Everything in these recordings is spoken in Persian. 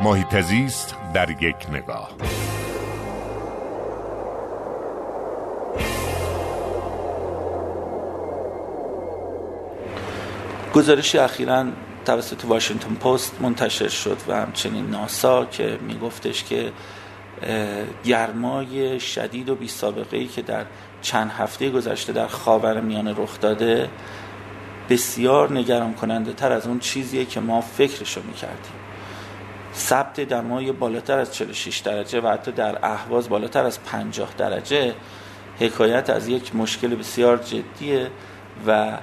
محیط زیست در یک نگاه. گزارشی اخیرا توسط واشنگتن پست منتشر شد و همچنین ناسا که میگفتش که گرمای شدید و بی ای که در چند هفته گذشته در خاور میانه رخ داده بسیار نگران کننده تر از اون چیزیه که ما فکرشو می‌کردیم. ثبت دمای بالاتر از 46 درجه و حتی در اهواز بالاتر از 50 درجه حکایت از یک مشکل بسیار جدیه و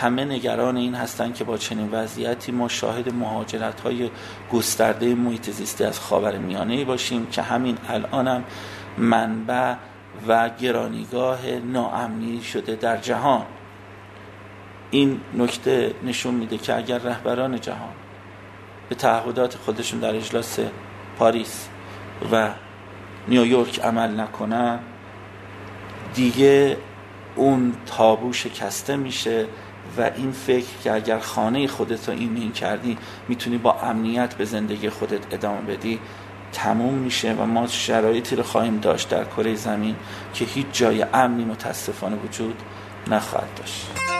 همه نگران این هستند که با چنین وضعیتی ما شاهد مهاجرت های گسترده محیط زیستی از خاور میانه باشیم که همین الانم منبع و گرانیگاه ناامنی شده در جهان. این نکته نشون میده که اگر رهبران جهان به تعهدات خودشون در اجلاس پاریس و نیویورک عمل نکنن دیگه اون تابو شکسته میشه و این فکر که اگر خانه خودت رو ایمین کردی می‌تونی با امنیت به زندگی خودت ادامه بدی تموم میشه و ما شرایطی رو خواهیم داشت در کره زمین که هیچ جای امنی متاسفانه وجود نخواهد داشت.